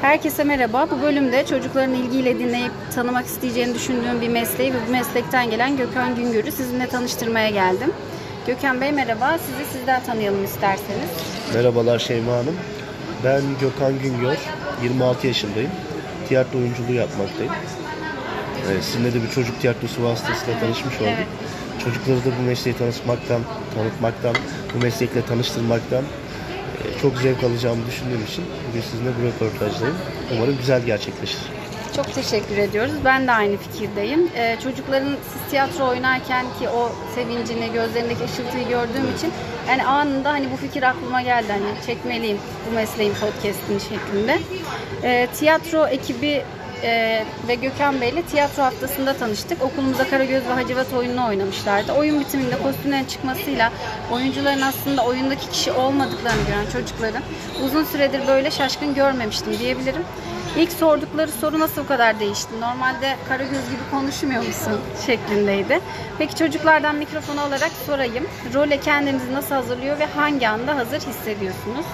Herkese merhaba. Bu bölümde çocukların ilgiyle dinleyip tanımak isteyeceğini düşündüğüm bir mesleği ve bu meslekten gelen Gökhan Güngör'ü sizinle tanıştırmaya geldim. Gökhan Bey merhaba. Sizi sizden tanıyalım isterseniz. Merhabalar Şeyma Hanım. Ben Gökhan Güngör. 26 yaşındayım. Tiyatro oyunculuğu yapmaktayım. Ee, sizinle de bir çocuk tiyatrosu vasıtasıyla tanışmış olduk. Evet. Çocukları da bu mesleği tanışmaktan, tanıtmaktan, bu meslekle tanıştırmaktan çok zevk alacağımı düşündüğüm için bugün sizinle bu röportajdayım. Umarım güzel gerçekleşir. Çok teşekkür ediyoruz. Ben de aynı fikirdeyim. Ee, çocukların siz tiyatro oynarken ki o sevincini, gözlerindeki ışıltıyı gördüğüm için yani anında hani bu fikir aklıma geldi. Hani çekmeliyim bu mesleğin podcast'ini şeklinde. Ee, tiyatro ekibi e, ve Gökhan Bey'le tiyatro haftasında tanıştık. Okulumuzda Karagöz ve Hacivat oyununu oynamışlardı. Oyun bitiminde kostümlerin çıkmasıyla oyuncuların aslında oyundaki kişi olmadıklarını gören çocukların uzun süredir böyle şaşkın görmemiştim diyebilirim. İlk sordukları soru nasıl bu kadar değişti? Normalde Karagöz gibi konuşmuyor musun? şeklindeydi. Peki çocuklardan mikrofonu alarak sorayım. Role kendinizi nasıl hazırlıyor ve hangi anda hazır hissediyorsunuz?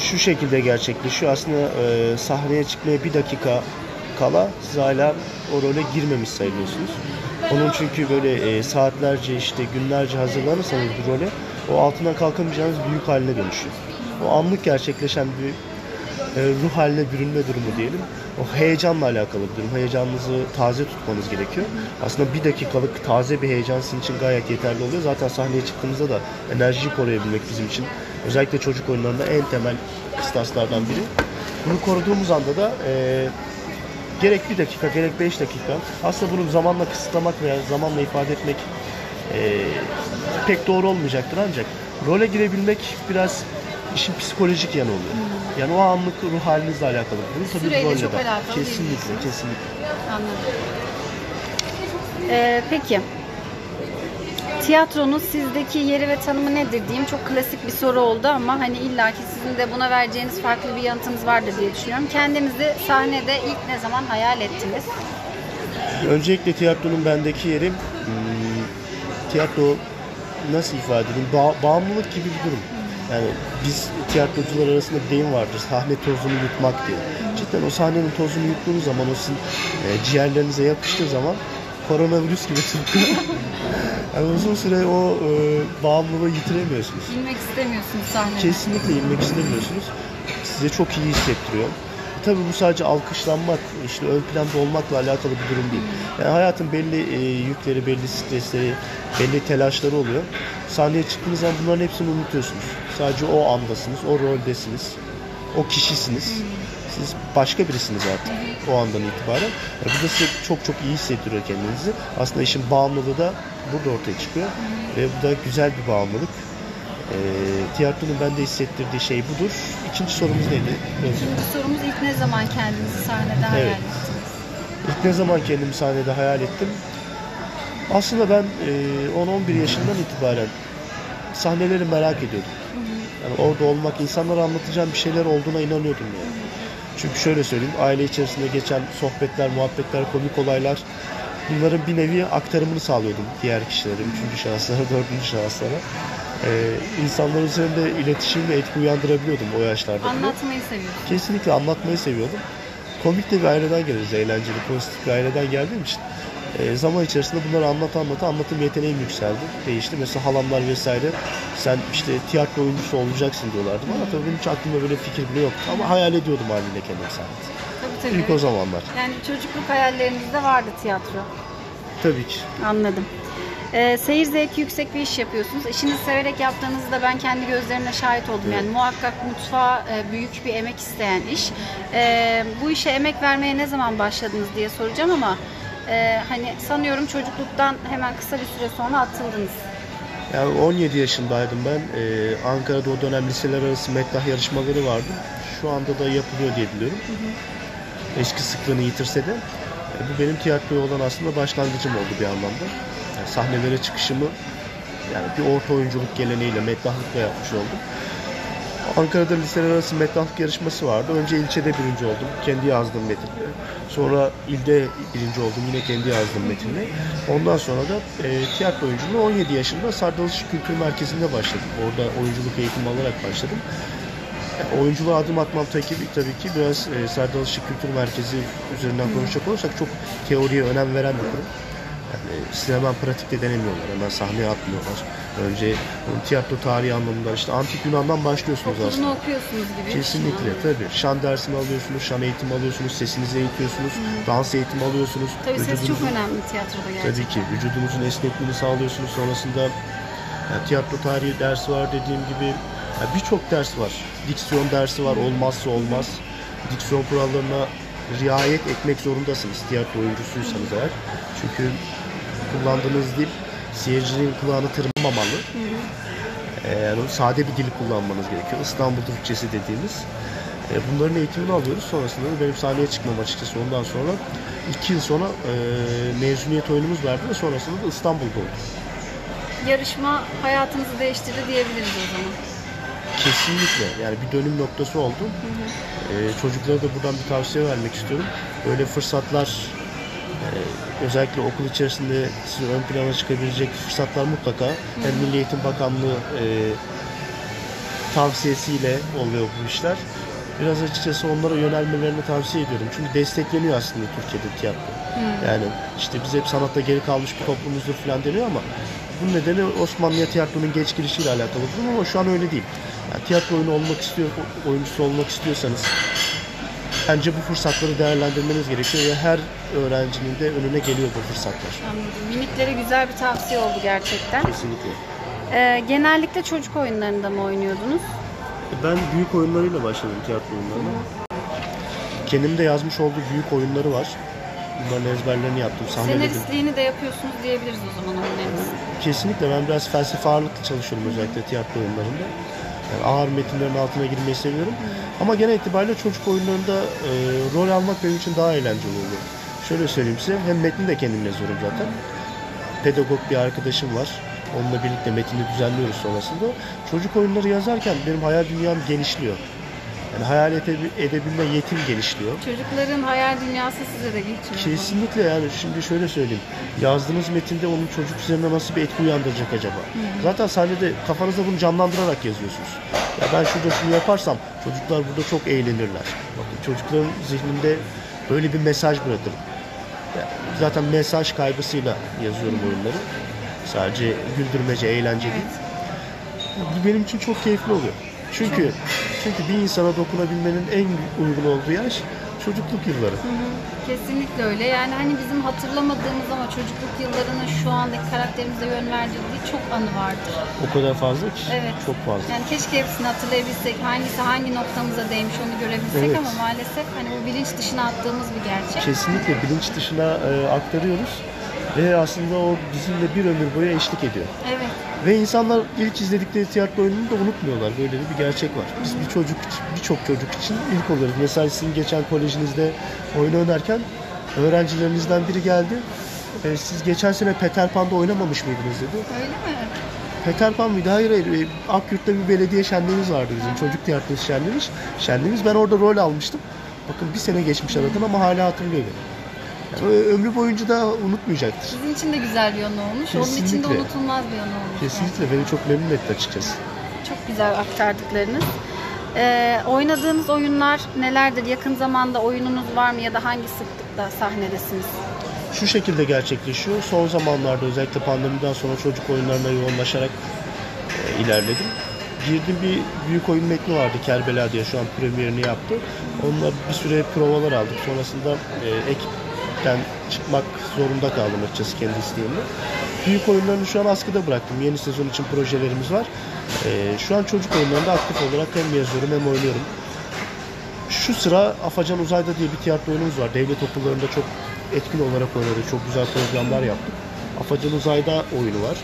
Şu şekilde gerçekleşiyor. Aslında e, sahneye çıkmaya bir dakika kala siz hala o role girmemiş sayılıyorsunuz. Onun çünkü böyle e, saatlerce işte günlerce hazırlanırsanız bir role o altından kalkamayacağınız bir yük haline dönüşüyor. O anlık gerçekleşen bir e, ruh haline bürünme durumu diyelim. O heyecanla alakalı bir durum. Heyecanınızı taze tutmanız gerekiyor. Aslında bir dakikalık taze bir heyecan sizin için gayet yeterli oluyor. Zaten sahneye çıktığınızda da enerjiyi koruyabilmek bizim için özellikle çocuk oyunlarında en temel kıstaslardan biri. Bunu koruduğumuz anda da e, gerek bir dakika gerek beş dakika aslında bunu zamanla kısıtlamak veya zamanla ifade etmek e, pek doğru olmayacaktır ancak role girebilmek biraz işin psikolojik yanı oluyor. Yani o anlık ruh halinizle alakalı durum. Tabii Süreyle rolle çok de. alakalı Kesinlikle, kesinlikle. Anladım. Ee, peki. Tiyatronun sizdeki yeri ve tanımı nedir diyeyim. Çok klasik bir soru oldu ama hani illaki sizin de buna vereceğiniz farklı bir yanıtınız vardır diye düşünüyorum. Kendinizi sahnede ilk ne zaman hayal ettiniz? Öncelikle tiyatronun bendeki yeri hmm, tiyatro nasıl ifade edeyim? Ba- bağımlılık gibi bir durum. Yani biz tiyatrocular arasında bir deyim vardır. Sahne tozunu yutmak diye. Cidden o sahnenin tozunu yuttuğunuz zaman o sizin e, ciğerlerinize yapıştığı zaman koronavirüs gibi. yani uzun süre o e, bağımlılığı yitiremiyorsunuz. Bilmek istemiyorsunuz sahnede. Kesinlikle inmek istemiyorsunuz. Size çok iyi hissettiriyor. Tabii bu sadece alkışlanmak, işte ön planda olmakla alakalı bir durum değil. Yani hayatın belli e, yükleri, belli stresleri, belli telaşları oluyor. Sahneye çıktığınız zaman bunların hepsini unutuyorsunuz. Sadece o andasınız, o roldesiniz, o kişisiniz. Siz başka birisiniz artık o andan itibaren. Yani bu da size çok çok iyi hissettiriyor kendinizi. Aslında işin bağımlılığı da burada ortaya çıkıyor. Ve bu da güzel bir bağımlılık. E, tiyatronun bende hissettirdiği şey budur. İkinci sorumuz neydi? İkinci sorumuz ilk ne zaman kendinizi sahnede hayal Evet. ettiniz? İlk ne zaman kendimi sahnede hayal ettim? Aslında ben e, 10-11 yaşından itibaren sahneleri merak ediyordum. Yani orada olmak, insanlara anlatacağım bir şeyler olduğuna inanıyordum yani. Çünkü şöyle söyleyeyim, aile içerisinde geçen sohbetler, muhabbetler, komik olaylar bunların bir nevi aktarımını sağlıyordum diğer kişilere, üçüncü şahıslara, dördüncü şahıslara. Ee, insanlar üzerinde iletişim ve etki uyandırabiliyordum o yaşlarda. Anlatmayı seviyorsunuz. Kesinlikle anlatmayı seviyordum. Komik de bir aileden geliriz, eğlenceli, pozitif bir aileden geldiğim için. e, zaman içerisinde bunları anlata anlata anlatım yeteneğim yükseldi, değişti. Mesela halamlar vesaire, sen işte tiyatro oyuncusu olacaksın diyorlardı bana. Tabii benim hiç aklımda böyle fikir bile yoktu ama hayal ediyordum haliyle kendimi sahnede. Tabii. İlk o zamanlar. Yani çocukluk hayallerinizde vardı tiyatro. Tabii ki. Anladım. Ee, seyir zevki yüksek bir iş yapıyorsunuz. İşinizi severek yaptığınızı da ben kendi gözlerimle şahit oldum. Yani muhakkak mutfağa e, büyük bir emek isteyen iş. Ee, bu işe emek vermeye ne zaman başladınız diye soracağım ama e, hani sanıyorum çocukluktan hemen kısa bir süre sonra atıldınız. Yani 17 yaşındaydım ben. Ee, Ankara'da o dönem liseler arası metlah yarışmaları vardı. Şu anda da yapılıyor diye biliyorum. Eski sıklığını yitirse de. e, bu benim tiyatroya olan aslında başlangıcım oldu bir anlamda. Yani sahnelere çıkışımı yani bir orta oyunculuk geleneğiyle metlahlıkla yapmış oldum. Ankara'da liseler arası metlahlık yarışması vardı. Önce ilçede birinci oldum. Kendi yazdığım metinle. Sonra ilde birinci oldum. Yine kendi yazdığım metinle. Ondan sonra da e, tiyatro oyunculuğu 17 yaşında Sardalış Kültür Merkezi'nde başladım. Orada oyunculuk eğitimi alarak başladım. Oyunculuğa adım atmam tabii ki, tabii ki biraz e, Serdal Işık Kültür Merkezi üzerinden konuşacak olursak çok teoriye önem veren bir kurum. Yani hemen pratikte denemiyorlar, hemen sahneye atmıyorlar. Önce tiyatro tarihi anlamında işte antik Yunan'dan başlıyorsunuz aslında. Okulunu okuyorsunuz gibi. Kesinlikle tabii. Şan dersini alıyorsunuz, şan eğitimi alıyorsunuz, sesinizi eğitiyorsunuz, dans eğitimi alıyorsunuz. Tabii ses çok önemli tiyatroda gerçekten. Tabii ki vücudunuzun esnekliğini sağlıyorsunuz. Sonrasında yani tiyatro tarihi dersi var dediğim gibi. Yani Birçok ders var. Diksiyon dersi var. Olmazsa olmaz. Diksiyon kurallarına riayet etmek zorundasınız tiyatro oyuncusuysanız eğer. Çünkü kullandığınız dil seyircinin kulağını tırmamalı. Yani sade bir dil kullanmanız gerekiyor. İstanbul Türkçesi dediğimiz. Bunların eğitimini alıyoruz. Sonrasında da benim sahneye çıkmam açıkçası ondan sonra iki yıl sonra e, mezuniyet oyunumuz vardı ve sonrasında da İstanbul'da oldu. Yarışma hayatınızı değiştirdi diyebiliriz o zaman. Kesinlikle yani bir dönüm noktası oldu. E, çocuklara da buradan bir tavsiye vermek istiyorum. Böyle fırsatlar e, özellikle okul içerisinde sizin ön plana çıkabilecek fırsatlar mutlaka hem Milli Eğitim Bakanlığı e, tavsiyesiyle oluyor bu işler. Biraz açıkçası onlara yönelmelerini tavsiye ediyorum. Çünkü destekleniyor aslında Türkiye'de tiyatro. Yani işte biz hep sanatta geri kalmış bir toplumuzdur falan deniyor ama bunun nedeni Osmanlı'ya tiyatronun geç girişiyle alakalı durum ama şu an öyle değil. Yani tiyatro oyunu olmak istiyor, oyuncusu olmak istiyorsanız bence bu fırsatları değerlendirmeniz gerekiyor ve her öğrencinin de önüne geliyor bu fırsatlar. Anladım. Mimiklere güzel bir tavsiye oldu gerçekten. Kesinlikle. Ee, genellikle çocuk oyunlarında mı oynuyordunuz? Ben büyük oyunlarıyla başladım tiyatro oyunlarına. Kendim de yazmış olduğu büyük oyunları var. Bunların ezberlerini yaptım, sahneledim. Senaristliğini de yapıyorsunuz diyebiliriz o zaman oyunlarınızın. Kesinlikle ben biraz felsefe ağırlıklı çalışıyorum özellikle tiyatro oyunlarında. Yani ağır metinlerin altına girmeyi seviyorum. Ama genel itibariyle çocuk oyunlarında e, rol almak benim için daha eğlenceli oluyor. Şöyle söyleyeyim size, hem metni de kendim yazıyorum zaten. Pedagog bir arkadaşım var. Onunla birlikte metini düzenliyoruz sonrasında. Çocuk oyunları yazarken benim hayal dünyam genişliyor. Yani hayal ede- edebilme yetim genişliyor. Çocukların hayal dünyası size de geçiyor. Kesinlikle yani şimdi şöyle söyleyeyim. Yazdığınız metinde onun çocuk üzerine nasıl bir etki uyandıracak acaba? Zaten sahnede kafanızda bunu canlandırarak yazıyorsunuz. Ya ben şurada şunu yaparsam çocuklar burada çok eğlenirler. Bakın çocukların zihninde böyle bir mesaj bırakırım. Ya zaten mesaj kaygısıyla yazıyorum oyunları. Sadece güldürmece, eğlence değil. Bu benim için çok keyifli oluyor. Çünkü çünkü bir insana dokunabilmenin en uygun olduğu yaş çocukluk yılları. Kesinlikle öyle. Yani hani bizim hatırlamadığımız ama çocukluk yıllarının şu andaki karakterimize yön verdiği çok anı vardır. O kadar fazla ki. Evet. Çok fazla. Yani keşke hepsini hatırlayabilsek, hangisi hangi noktamıza değmiş onu görebilsek Evet. ama maalesef hani bu bilinç dışına attığımız bir gerçek. Kesinlikle bilinç dışına e, aktarıyoruz. Ve aslında o bizimle bir ömür boyu eşlik ediyor. Evet. Ve insanlar ilk izledikleri tiyatro oyununu da unutmuyorlar. Böyle de bir gerçek var. Biz bir çocuk, birçok çocuk için ilk oluruz. Mesela sizin geçen kolejinizde oyun oynarken öğrencilerinizden biri geldi. E, siz geçen sene Peter Pan'da oynamamış mıydınız dedi. Öyle mi? Peter Pan mıydı? Hayır hayır. E, Akyurt'ta bir belediye şenliğimiz vardı bizim. Çocuk tiyatrosu şenliğimiz. Şenliğimiz. Ben orada rol almıştım. Bakın bir sene geçmiş aradan ama hala hatırlıyor beni. Yani ö- ömrü boyunca da unutmayacaktır. Sizin için de güzel bir yanı olmuş. Onun için de Kesinlikle. unutulmaz bir yanı olmuş. Kesinlikle beni çok memnun etti açıkçası. Çok güzel aktardıklarınız. Ee, oynadığınız oyunlar nelerdir? Yakın zamanda oyununuz var mı ya da hangi sıklıkta sahnedesiniz? Şu şekilde gerçekleşiyor. Son zamanlarda özellikle pandemiden sonra çocuk oyunlarına yoğunlaşarak e, ilerledim. Girdim bir büyük oyun metni vardı Kerbela diye şu an premierini yaptı. Onunla bir süre provalar aldık. Sonrasında e, ekipten çıkmak zorunda kaldım açıkçası kendi isteğimle. Büyük oyunlarını şu an askıda bıraktım. Yeni sezon için projelerimiz var. E, şu an çocuk oyunlarında aktif olarak hem yazıyorum hem oynuyorum. Şu sıra Afacan Uzay'da diye bir tiyatro oyunumuz var. Devlet okullarında çok etkin olarak oynadık. Çok güzel programlar yaptık. Afacan Uzay'da oyunu var.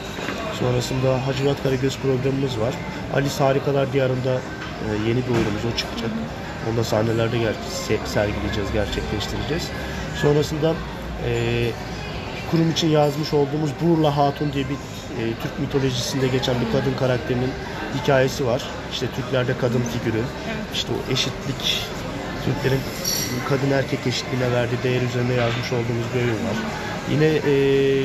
Sonrasında Hacivat Karagöz programımız var. Alice Harikalar Diyarı'nda e, yeni bir oyunumuz o çıkacak. Onu da sahnelerde sergileyeceğiz, gerçekleştireceğiz. Sonrasında e, kurum için yazmış olduğumuz Burla Hatun diye bir e, Türk mitolojisinde geçen bir kadın karakterinin hikayesi var. İşte Türklerde kadın figürü, işte o eşitlik, Türklerin kadın erkek eşitliğine verdiği değer üzerine yazmış olduğumuz bir oyun var. Yine e,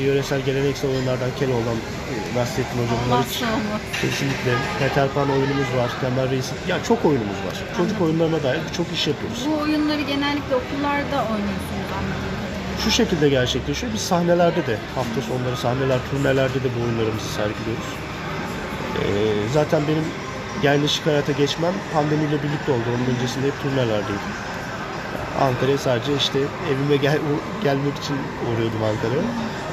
yöresel geleneksel oyunlardan Keloğlan e, Nasrettin Hoca bunlar hiç kesinlikle. Peter Pan oyunumuz var. Temel Reis'in. Ya çok oyunumuz var. Çocuk oyunlarına dair birçok iş yapıyoruz. Bu oyunları genellikle okullarda oynuyorsunuz anladığım. Şu şekilde gerçekleşiyor. Biz sahnelerde de hafta sonları sahneler, turnelerde de bu oyunlarımızı sergiliyoruz. Ee, zaten benim yerleşik hayata geçmem pandemiyle birlikte oldu. Onun öncesinde hep turnelerdeydim. Ankara'ya sadece işte evime gel, gelmek için uğruyordum Ankara'ya.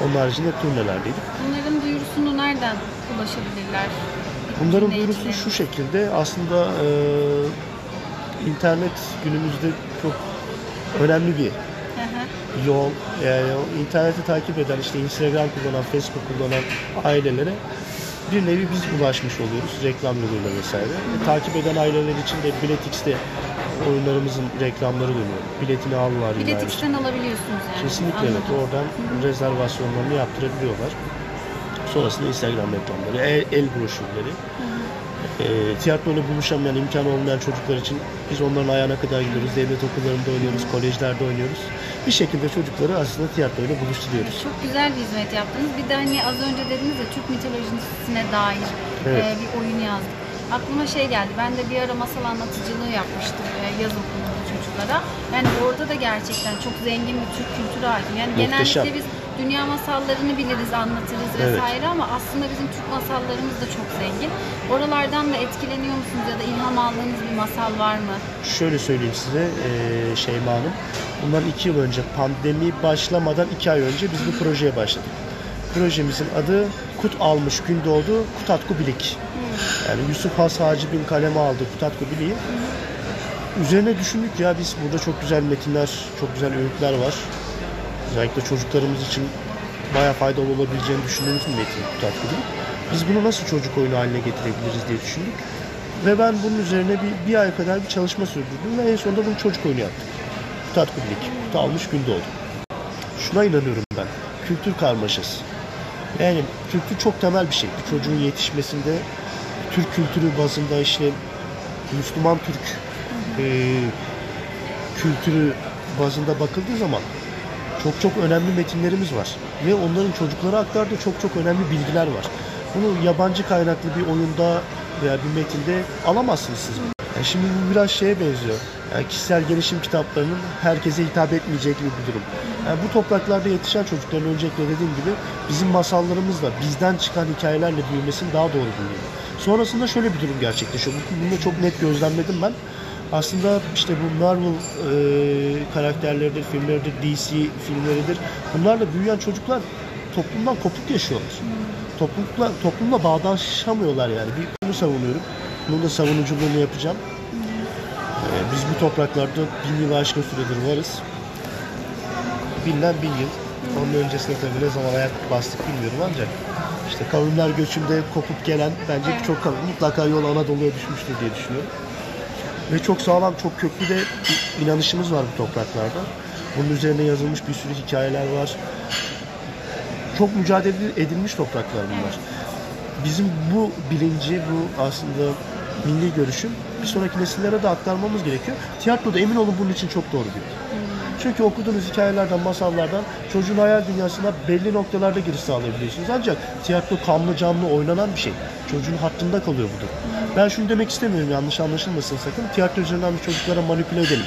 Onun haricinde hep turnelerdeydim. Bunların duyurusunu nereden ulaşabilirler? Bunların duyurusu şu şekilde aslında e, internet günümüzde çok önemli bir yol. Yani interneti takip eden işte Instagram kullanan, Facebook kullanan ailelere bir nevi biz ulaşmış oluyoruz reklam yoluyla vesaire. E, takip eden aileler için de Biletix'te oyunlarımızın reklamları dönüyor. Biletini al var yine aynı şey. Biletix'ten alabiliyorsunuz yani. Kesinlikle evet. Anladım. Oradan rezervasyonlarını yaptırabiliyorlar. Sonrasında Instagram reklamları, el, el broşürleri. E, tiyatroyla buluşamayan, imkanı olmayan çocuklar için biz onların ayağına kadar gidiyoruz. Devlet okullarında oynuyoruz, kolejlerde oynuyoruz. Bir şekilde çocukları aslında tiyatroyla buluşturuyoruz. Çok güzel bir hizmet yaptınız. Bir de hani az önce dediniz ya Türk mitolojisine dair Evet. e, bir oyun yazdık. Aklıma şey geldi. Ben de bir ara masal anlatıcılığı yapmıştım e, yaz okulunda çocuklara. Yani orada da gerçekten çok zengin bir Türk kültürü hakim. Yani Muhteşem. genellikle biz dünya masallarını biliriz, anlatırız vesaire ama aslında bizim Türk masallarımız da çok zengin. Oralardan da etkileniyor musunuz ya da ilham aldığınız bir masal var mı? Şöyle söyleyeyim size eee Şeyma Hanım. Bundan iki yıl önce pandemi başlamadan iki ay önce biz bu projeye başladık. Projemizin adı Kut Almış Gün Doğdu Kutatku Bilik. Yani Yusuf Has Hacib'in kaleme aldığı Kutatku Bilik'i üzerine düşündük ya biz burada çok güzel metinler, çok güzel öğütler var. Özellikle çocuklarımız için bayağı faydalı olabileceğini düşündüğümüz bir metin Kutatku Bilik. Biz bunu nasıl çocuk oyunu haline getirebiliriz diye düşündük. Ve ben bunun üzerine bir, bir ay kadar bir çalışma sürdürdüm ve en sonunda bunu çocuk oyunu yaptık. Kutatku Bilik, kutu almış gün doğdu. Şuna inanıyorum ben, kültür karmaşası. Yani kültür çok temel bir şey. Çocuğun yetişmesinde Türk kültürü bazında işte Müslüman Türk e, kültürü bazında bakıldığı zaman çok çok önemli metinlerimiz var. Ve onların çocuklara aktardığı çok çok önemli bilgiler var. Bunu yabancı kaynaklı bir oyunda veya bir metinde alamazsınız siz. Yani şimdi bu biraz şeye benziyor. Yani kişisel gelişim kitaplarının herkese hitap etmeyecek gibi bir durum. Yani bu topraklarda yetişen çocukların öncelikle dediğim gibi bizim masallarımızla bizden çıkan hikayelerle büyümesini daha doğru buluyorum. Sonrasında şöyle bir durum gerçekleşiyor. Bunu da çok net gözlemledim ben. Aslında işte bu Marvel e, karakterleridir, filmleridir, DC filmleridir. Bunlarla büyüyen çocuklar toplumdan kopuk yaşıyorlar. Toplumla, toplumla bağdaşamıyorlar yani. Bir bunu savunuyorum. Bunun da savunuculuğunu yapacağım. E, biz bu topraklarda bin yıl aşkın süredir varız. Bilinen bin yıl. Onun öncesinde tabii ne zaman ayak bastık bilmiyorum ancak işte kavimler göçünde kopup gelen bence Evet. çok kavim mutlaka yol Anadolu'ya düşmüştür diye düşünüyorum. Ve çok sağlam, çok köklü de bir inanışımız var bu topraklarda. Bunun üzerine yazılmış bir sürü hikayeler var. Çok mücadele edilmiş topraklar bunlar. Bizim bu bilinci, bu aslında milli görüşün bir sonraki nesillere de aktarmamız gerekiyor. Tiyatro da emin olun bunun için çok doğru bir. Çünkü okuduğunuz hikayelerden, masallardan çocuğun hayal dünyasına belli noktalarda giriş sağlayabiliyorsunuz. Ancak tiyatro kanlı canlı oynanan bir şey. Çocuğun hattında kalıyor bu durum. Ben şunu demek istemiyorum yanlış anlaşılmasın sakın. Tiyatro üzerinden bir çocuklara manipüle edelim.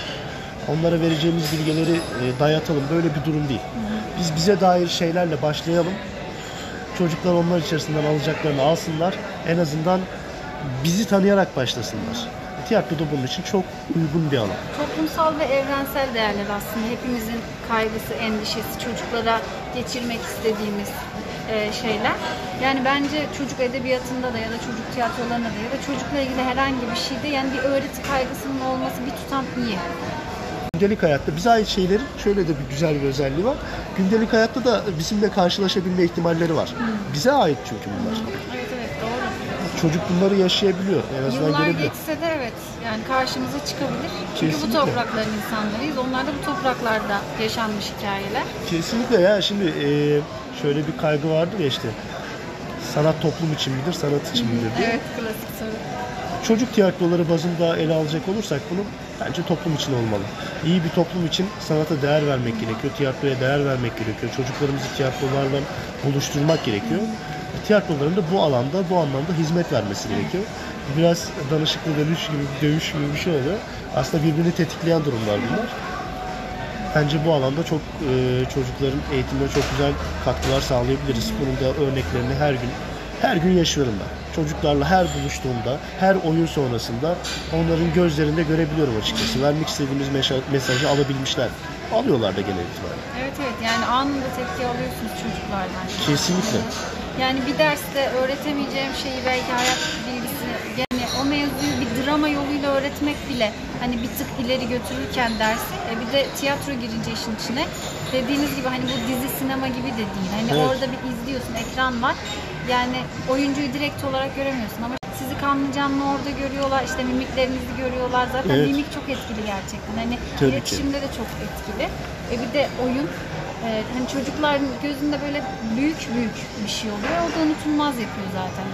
Onlara vereceğimiz bilgileri e, dayatalım. Böyle bir durum değil. Biz bize dair şeylerle başlayalım. Çocuklar onlar içerisinden alacaklarını alsınlar. En azından bizi tanıyarak başlasınlar. Tiyatro da bunun için çok uygun bir alan. Toplumsal ve evrensel değerler aslında hepimizin kaygısı, endişesi, çocuklara geçirmek istediğimiz e, şeyler. Yani bence çocuk edebiyatında da ya da çocuk tiyatrolarında da ya da çocukla ilgili herhangi bir şeyde yani bir öğreti kaygısının olması bir tutam iyi. Gündelik hayatta bize ait şeylerin şöyle de bir güzel bir özelliği var. Gündelik hayatta da bizimle karşılaşabilme ihtimalleri var. Bize ait çünkü bunlar. Doğru. Çocuk bunları yaşayabiliyor. En azından Yıllar görebiliyor. geçse de evet yani karşımıza çıkabilir. Çünkü bu Kesinlikle. toprakların insanlarıyız. Onlar da bu topraklarda yaşanmış hikayeler. Kesinlikle ya şimdi e, şöyle bir kaygı vardır ya işte sanat toplum için midir, sanat için midir diye. Evet klasik soru. Çocuk tiyatroları bazında ele alacak olursak bunu bence toplum için olmalı. İyi bir toplum için sanata değer vermek gerekiyor, tiyatroya değer vermek gerekiyor. Çocuklarımızı tiyatrolarla buluşturmak gerekiyor. Tiyatroların da bu alanda, bu anlamda hizmet vermesi gerekiyor. Biraz danışıklı dönüş gibi, dövüş gibi bir şey oluyor. Aslında birbirini tetikleyen durumlar bunlar. Bence bu alanda çok e, çocukların eğitimine çok güzel katkılar sağlayabiliriz. Bunun da örneklerini her gün her gün yaşıyorum ben. Çocuklarla her buluştuğumda, her oyun sonrasında onların gözlerinde görebiliyorum açıkçası. Vermek istediğimiz mesajı alabilmişler. Alıyorlar da genel itibariyle. Evet evet yani anında tepki alıyorsunuz çocuklardan. Kesinlikle. Yani bir derste öğretemeyeceğim şeyi belki hayat bilgisi yani o mevzuyu bir drama yoluyla öğretmek bile hani bir tık ileri götürürken dersi e bir de tiyatro girince işin içine dediğiniz gibi hani bu dizi sinema gibi de değil. Hani Evet. orada bir izliyorsun ekran var. Yani oyuncuyu direkt olarak göremiyorsun ama sizi kanlı canlı orada görüyorlar. işte mimiklerinizi görüyorlar. Zaten Evet. mimik çok etkili gerçekten. Hani Tabii ki. iletişimde de çok etkili. E bir de oyun e, hani çocukların gözünde böyle büyük büyük bir şey oluyor. O da unutulmaz yapıyor zaten.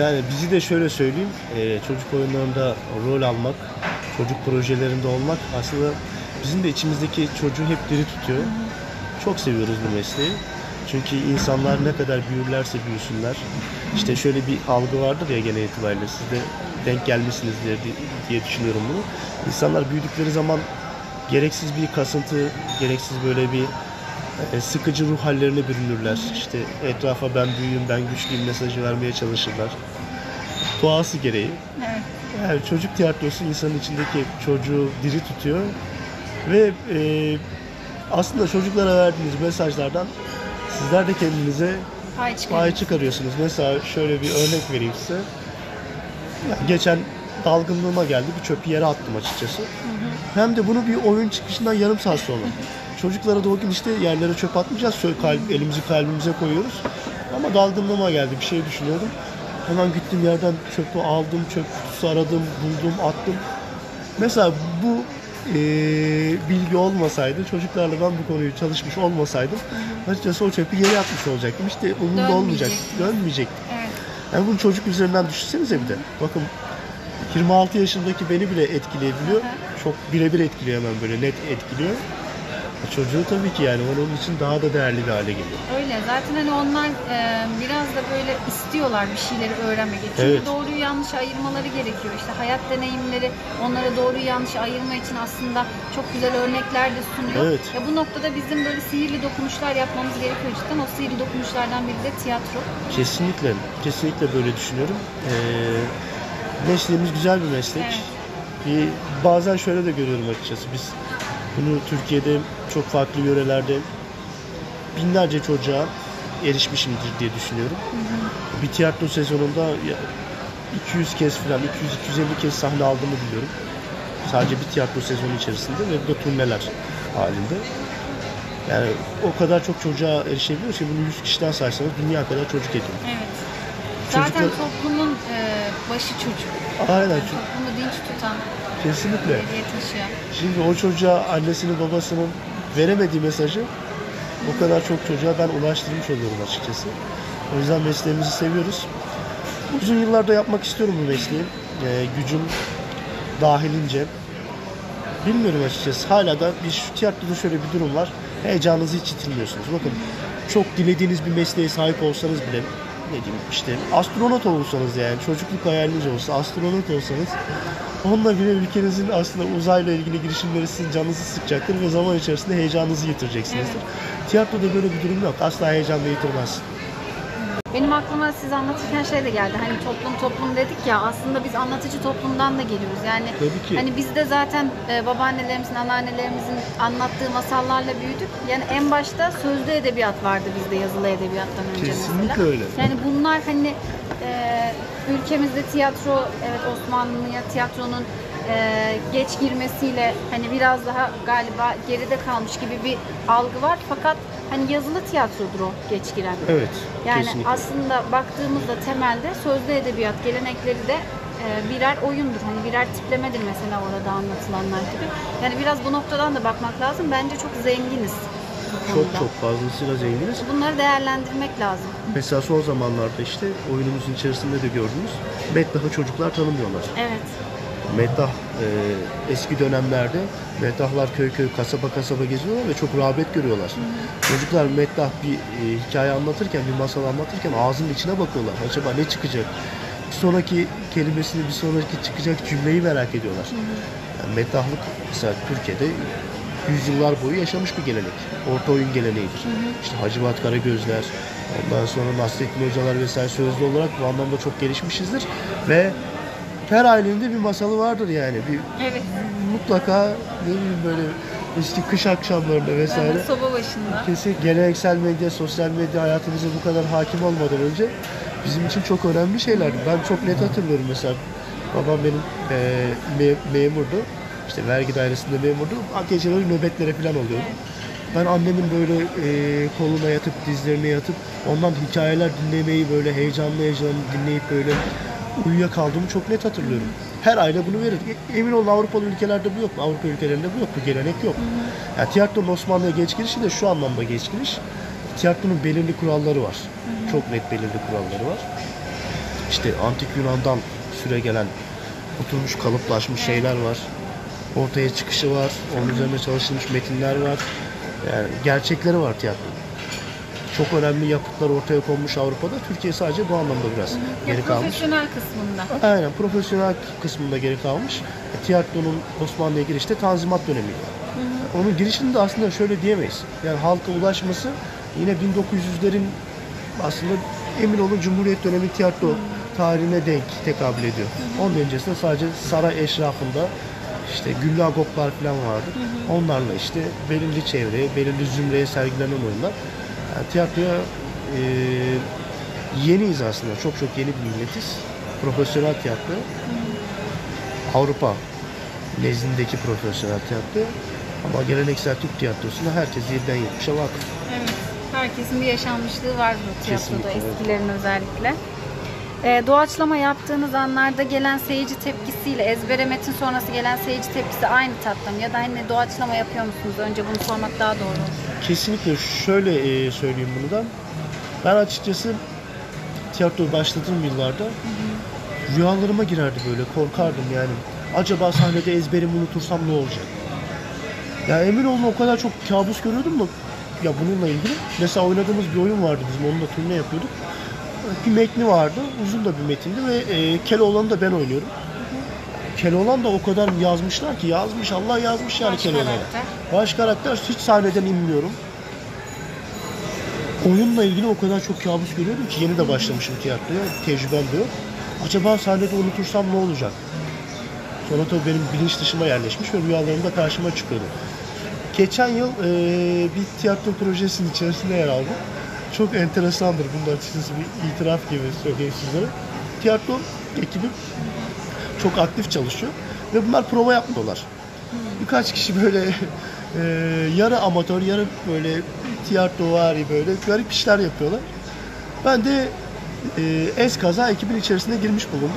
Yani bizi de şöyle söyleyeyim, e, çocuk oyunlarında rol almak, çocuk projelerinde olmak aslında bizim de içimizdeki çocuğu hep diri tutuyor. Çok seviyoruz bu mesleği. Çünkü insanlar ne kadar büyürlerse büyüsünler. İşte şöyle bir algı vardır ya genel itibariyle siz de denk gelmişsinizdir diye, diye düşünüyorum bunu. İnsanlar büyüdükleri zaman gereksiz bir kasıntı, gereksiz böyle bir e, sıkıcı ruh hallerine bürünürler. İşte etrafa ben büyüğüm, ben güçlüyüm mesajı vermeye çalışırlar. Doğası gereği. Evet. Yani çocuk tiyatrosu insanın içindeki çocuğu diri tutuyor ve e, aslında çocuklara verdiğiniz mesajlardan sizler de kendinize Pay pay çıkarıyorsunuz. Mesela şöyle bir örnek vereyim size. Yani geçen dalgınlığıma geldi. Bir çöpü yere attım açıkçası. Hem de bunu bir oyun çıkışından yarım saat sonra. Çocuklara da o gün işte yerlere çöp atmayacağız. Kalp, elimizi kalbimize koyuyoruz. Ama dalgınlığıma geldi. Bir şey düşünüyordum. Hemen gittim yerden çöpü aldım. Çöp kutusu aradım, buldum, attım. Mesela bu eee, bilgi olmasaydı, çocuklarla ben bu konuyu çalışmış olmasaydım açıkçası o çöpü yere atmış olacaktım. İşte umurumda olmayacak. Dönmeyecekti. Dönmeyecekti. Evet. Yani bunu çocuk üzerinden düşünsenize bir de. Bakın 26 yaşındaki beni bile etkileyebiliyor. Çok birebir etkiliyor hemen böyle net etkiliyor. E Çocuğu tabii ki yani onun için daha da değerli bir hale geliyor. Öyle. Zaten hani onlar e, biraz da böyle istiyorlar bir şeyleri öğrenmek. Çünkü Evet. doğruyu yanlışı ayırmaları gerekiyor. İşte hayat deneyimleri onlara doğruyu yanlışı ayırma için aslında çok güzel örnekler de sunuyor. Evet. Ya bu noktada bizim böyle sihirli dokunuşlar yapmamız gerekiyor cidden. O sihirli dokunuşlardan biri de tiyatro. Kesinlikle, kesinlikle böyle düşünüyorum. Ee, mesleğimiz güzel bir meslek. Evet. Bir, bazen şöyle de görüyorum açıkçası. Biz bunu Türkiye'de çok farklı yörelerde binlerce çocuğa erişmişimdir diye düşünüyorum. Bir tiyatro sezonunda ya- 200 kez falan, 200-250 kez sahne aldığımı biliyorum. Sadece bir tiyatro sezonu içerisinde ve bu da turneler halinde. Yani o kadar çok çocuğa erişebiliyoruz ki bunu 100 kişiden saysanız dünya kadar çocuk ediyor. Evet. Zaten Çocuklar- toplumun e, başı çocuk. Aynen Yani toplumu dinç tutan, kesinlikle. taşıyan. Şimdi o çocuğa annesinin babasının veremediği mesajı o kadar çok çocuğa ben ulaştırmış oluyorum açıkçası. O yüzden mesleğimizi seviyoruz. Uzun yıllarda yapmak istiyorum bu mesleği. Ee, gücüm dahilince. Bilmiyorum açıkçası. Hala da bir tiyatroda şöyle bir durum var. Heyecanınızı hiç yitirmiyorsunuz. Bakın çok dilediğiniz bir mesleğe sahip olsanız bile ne diyeyim işte astronot olursanız yani çocukluk hayaliniz olsa astronot olsanız onunla bile ülkenizin aslında uzayla ilgili girişimleri sizin canınızı sıkacaktır ve zaman içerisinde heyecanınızı yitireceksinizdir. Tiyatroda böyle bir durum yok. Asla heyecanla yitirmez. Benim aklıma siz anlatırken şey de geldi. Hani toplum toplum dedik ya aslında biz anlatıcı toplumdan da geliyoruz. Yani Tabii ki. hani biz de zaten e, babaannelerimizin, anneannelerimizin anlattığı masallarla büyüdük. Yani en başta sözlü edebiyat vardı bizde yazılı edebiyattan önce Kesinlikle mesela. öyle. Yani bunlar hani e, ülkemizde tiyatro, evet Osmanlı'ya tiyatronun e, geç girmesiyle hani biraz daha galiba geride kalmış gibi bir algı var. Fakat hani yazılı tiyatrodur o geç giren. Evet. Yani kesinlikle. aslında baktığımızda temelde sözlü edebiyat gelenekleri de e, birer oyundur. Hani birer tiplemedir mesela orada anlatılanlar gibi. Yani biraz bu noktadan da bakmak lazım. Bence çok zenginiz çok çok fazlasıyla zenginiz. Bunları değerlendirmek lazım. Mesela son zamanlarda işte oyunumuzun içerisinde de gördünüz. Meddah'ı çocuklar tanımıyorlar. Evet. Meddah e, eski dönemlerde meddahlar köy köy kasaba kasaba geziyorlar ve çok rağbet görüyorlar. Çocuklar meddah bir e, hikaye anlatırken, bir masal anlatırken ağzının içine bakıyorlar. Acaba ne çıkacak? Bir sonraki kelimesini, bir sonraki çıkacak cümleyi merak ediyorlar. Yani meddahlık mesela Türkiye'de yüzyıllar boyu yaşamış bir gelenek. Orta oyun geleneğidir. İşte Hacivat Karagözler, ondan sonra Nasrettin Hocalar vesaire sözlü olarak bu anlamda çok gelişmişizdir. Ve her ailenin de bir masalı vardır yani. Bir Evet. mutlaka ne bileyim böyle eski kış akşamlarında vesaire. Yani soba başında. Kesin geleneksel medya, sosyal medya hayatımıza bu kadar hakim olmadan önce bizim için çok önemli şeylerdi. Ben çok net hatırlıyorum mesela babam benim e, me- memurdu. İşte vergi dairesinde memurdu. Geceleri nöbetlere falan oluyordu. Ben annemin böyle e, koluna yatıp dizlerine yatıp ondan hikayeler dinlemeyi böyle heyecanlı heyecanlı dinleyip böyle uyuyakaldığımı çok net hatırlıyorum. Her aile bunu verir. E- Emin olun Avrupalı ülkelerde bu yok. Avrupa ülkelerinde bu yok. Bu gelenek yok. Yani tiyatronun Osmanlı'ya geç girişi de şu anlamda geç giriş. Tiyatronun belirli kuralları var. Çok net belirli kuralları var. İşte antik Yunan'dan süre gelen oturmuş kalıplaşmış şeyler var. Ortaya çıkışı var. Onun üzerine çalışılmış metinler var. Yani gerçekleri var tiyatronun. Çok önemli yapıtlar ortaya konmuş Avrupa'da. Türkiye sadece bu anlamda biraz Ya geri kalmış. profesyonel kısmında. Aynen profesyonel kısmında geri kalmış. E, Tiyatronun Osmanlı'ya girişte Tanzimat dönemiydi. Onun girişini de aslında şöyle diyemeyiz. Yani halka ulaşması yine 1900'lerin aslında emin olun Cumhuriyet dönemi tiyatro tarihine denk tekabül ediyor. Onun öncesinde sadece saray eşrafında işte güllü agoplar falan vardı. Onlarla işte belirli çevreye, belirli zümreye sergilenen oyunlar. Yani tiyatroya e, yeniyiz aslında. Çok çok yeni bir milletiz. Profesyonel tiyatro. Avrupa nezdindeki profesyonel tiyatro. Ama geleneksel Türk tiyatrosunda herkes 7'den 70'e vakıf. Evet. Herkesin bir yaşanmışlığı var bu tiyatroda Kesinlikle, eskilerin özellikle. Ee, doğaçlama yaptığınız anlarda gelen seyirci tepkisiyle ezbere metin sonrası gelen seyirci tepkisi aynı tatta mı? Ya da hani doğaçlama yapıyor musunuz? Önce bunu sormak daha doğru olur. Kesinlikle şöyle e, söyleyeyim bunu da. Ben açıkçası tiyatro başladığım yıllarda rüyalarıma girerdi böyle korkardım yani. Acaba sahnede ezberimi unutursam ne olacak? Ya emin olun o kadar çok kabus görüyordum mu ya bununla ilgili. Mesela oynadığımız bir oyun vardı bizim onunla turne yapıyorduk. Bir metni vardı. Uzun da bir metindi ve e, Keloğlan'ı da ben oynuyorum. Keloğlan da o kadar yazmışlar ki yazmış Allah yazmış yani Baş Keloğlan'a. karakter. Baş karakter hiç sahneden inmiyorum. Oyunla ilgili o kadar çok kabus görüyordum ki yeni de başlamışım tiyatroya. Tecrübem de yok. Acaba sahnede unutursam ne olacak? Sonra tabii benim bilinç dışıma yerleşmiş ve rüyalarımda karşıma çıkıyordu. Geçen yıl eee, bir tiyatro projesinin içerisinde yer aldım. Çok enteresandır bunda açıkçası bir itiraf gibi söyleyeyim sizlere. Tiyatro ekibi çok aktif çalışıyor ve bunlar prova yapmıyorlar. Birkaç kişi böyle e, yarı amatör, yarı böyle tiyatro vari böyle garip işler yapıyorlar. Ben de e, es kaza ekibin içerisine girmiş bulundum.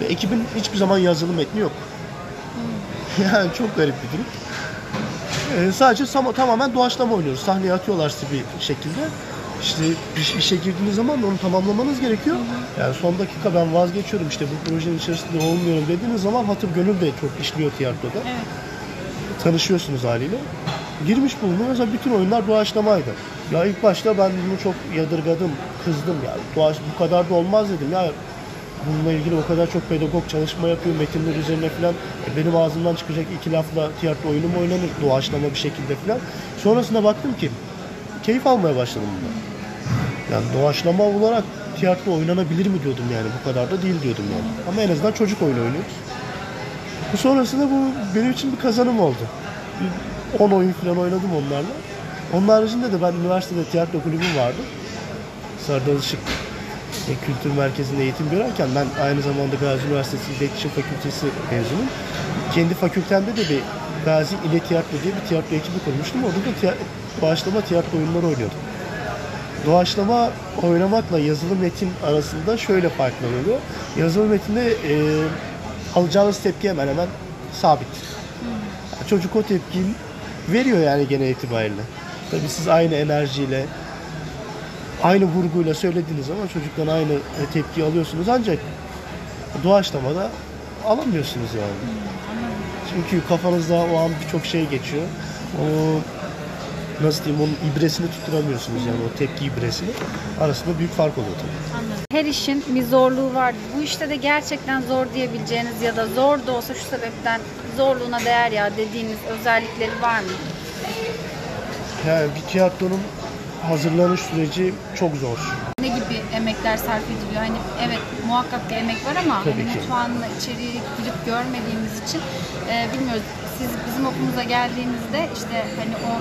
Ve ekibin hiçbir zaman yazılı metni yok. Yani çok garip bir durum. E, sadece tamamen doğaçlama oynuyoruz. Sahneye atıyorlar bir şekilde. İşte bir işe girdiğiniz zaman onu tamamlamanız gerekiyor. Yani son dakika ben vazgeçiyorum işte bu projenin içerisinde olmuyorum dediğiniz zaman hatır gönül de çok işliyor tiyatroda. Evet. Tanışıyorsunuz haliyle. Girmiş bulundum. Mesela bütün oyunlar doğaçlamaydı. Ya ilk başta ben bunu çok yadırgadım, kızdım ya. Doğaç, bu kadar da olmaz dedim ya. Bununla ilgili o kadar çok pedagog çalışma yapıyor metinler üzerine falan. E, benim ağzımdan çıkacak iki lafla tiyatro oyunu mu oynanır? Doğaçlama bir şekilde falan. Sonrasında baktım ki keyif almaya başladım bundan. Yani doğaçlama olarak tiyatro oynanabilir mi diyordum yani. Bu kadar da değil diyordum yani. Ama en azından çocuk oyunu oynuyoruz. Bu sonrasında bu benim için bir kazanım oldu. Bir 10 oyun falan oynadım onlarla. Onun haricinde de ben üniversitede tiyatro kulübüm vardı. Serdar Işık Kültür Merkezi'nde eğitim görerken ben aynı zamanda Gazi Üniversitesi İletişim Fakültesi mezunuyum. Kendi fakültemde de bir Gazi İle Tiyatro diye bir tiyatro ekibi kurmuştum. Orada da tiya- doğaçlama tiyatro oyunları oynuyordum. Doğaçlama oynamakla yazılı metin arasında şöyle farklanıyor. Yazılı metinde e, alacağınız tepki hemen hemen sabit. Yani Çocuk o tepkiyi veriyor yani genel itibariyle. Tabii siz aynı enerjiyle, aynı vurguyla söylediğiniz zaman çocuktan aynı e, tepki alıyorsunuz ancak doğaçlamada alamıyorsunuz yani. Çünkü kafanızda o an birçok şey geçiyor. O nasıl diyeyim onun ibresini tutturamıyorsunuz yani o tepki ibresini. Arasında büyük fark oluyor tabii. Her işin bir zorluğu var. Bu işte de gerçekten zor diyebileceğiniz ya da zor da olsa şu sebepten zorluğuna değer ya dediğiniz özellikleri var mı? Yani bir tiyatronun hazırlanış süreci çok zor. Ne gibi emekler sarf ediliyor? Hani evet muhakkak bir emek var ama Tabii hani ki. mutfağına içeriye girip görmediğimiz için e, bilmiyoruz. Siz bizim okulumuza geldiğinizde işte hani o